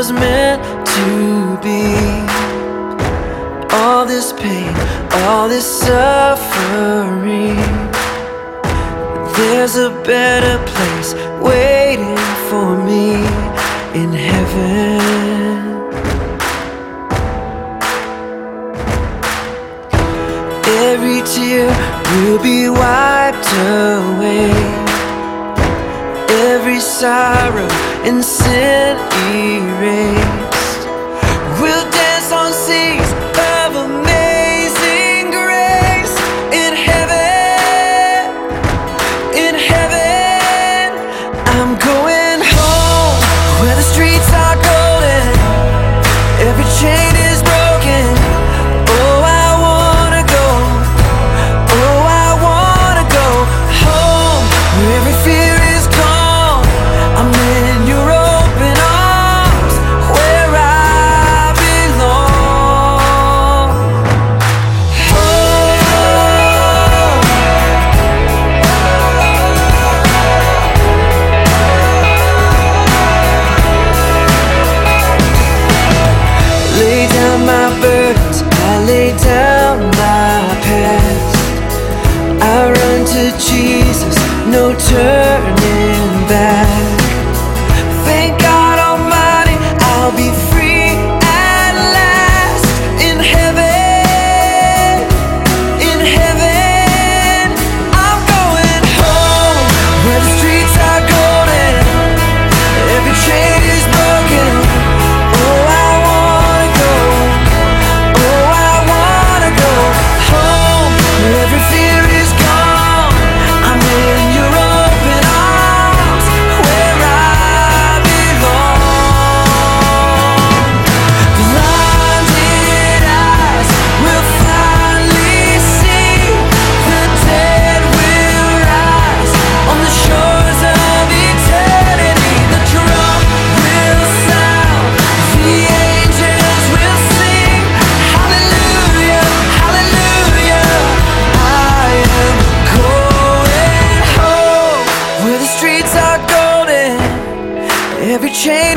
was meant to be. All this pain, all this suffering. There's a better place waiting for me in heaven. Every tear will be wiped away. Every sorrow and sin erased. We'll dance on seas of amazing grace in heaven. In heaven, I'm going to Jesus, no turning back. every change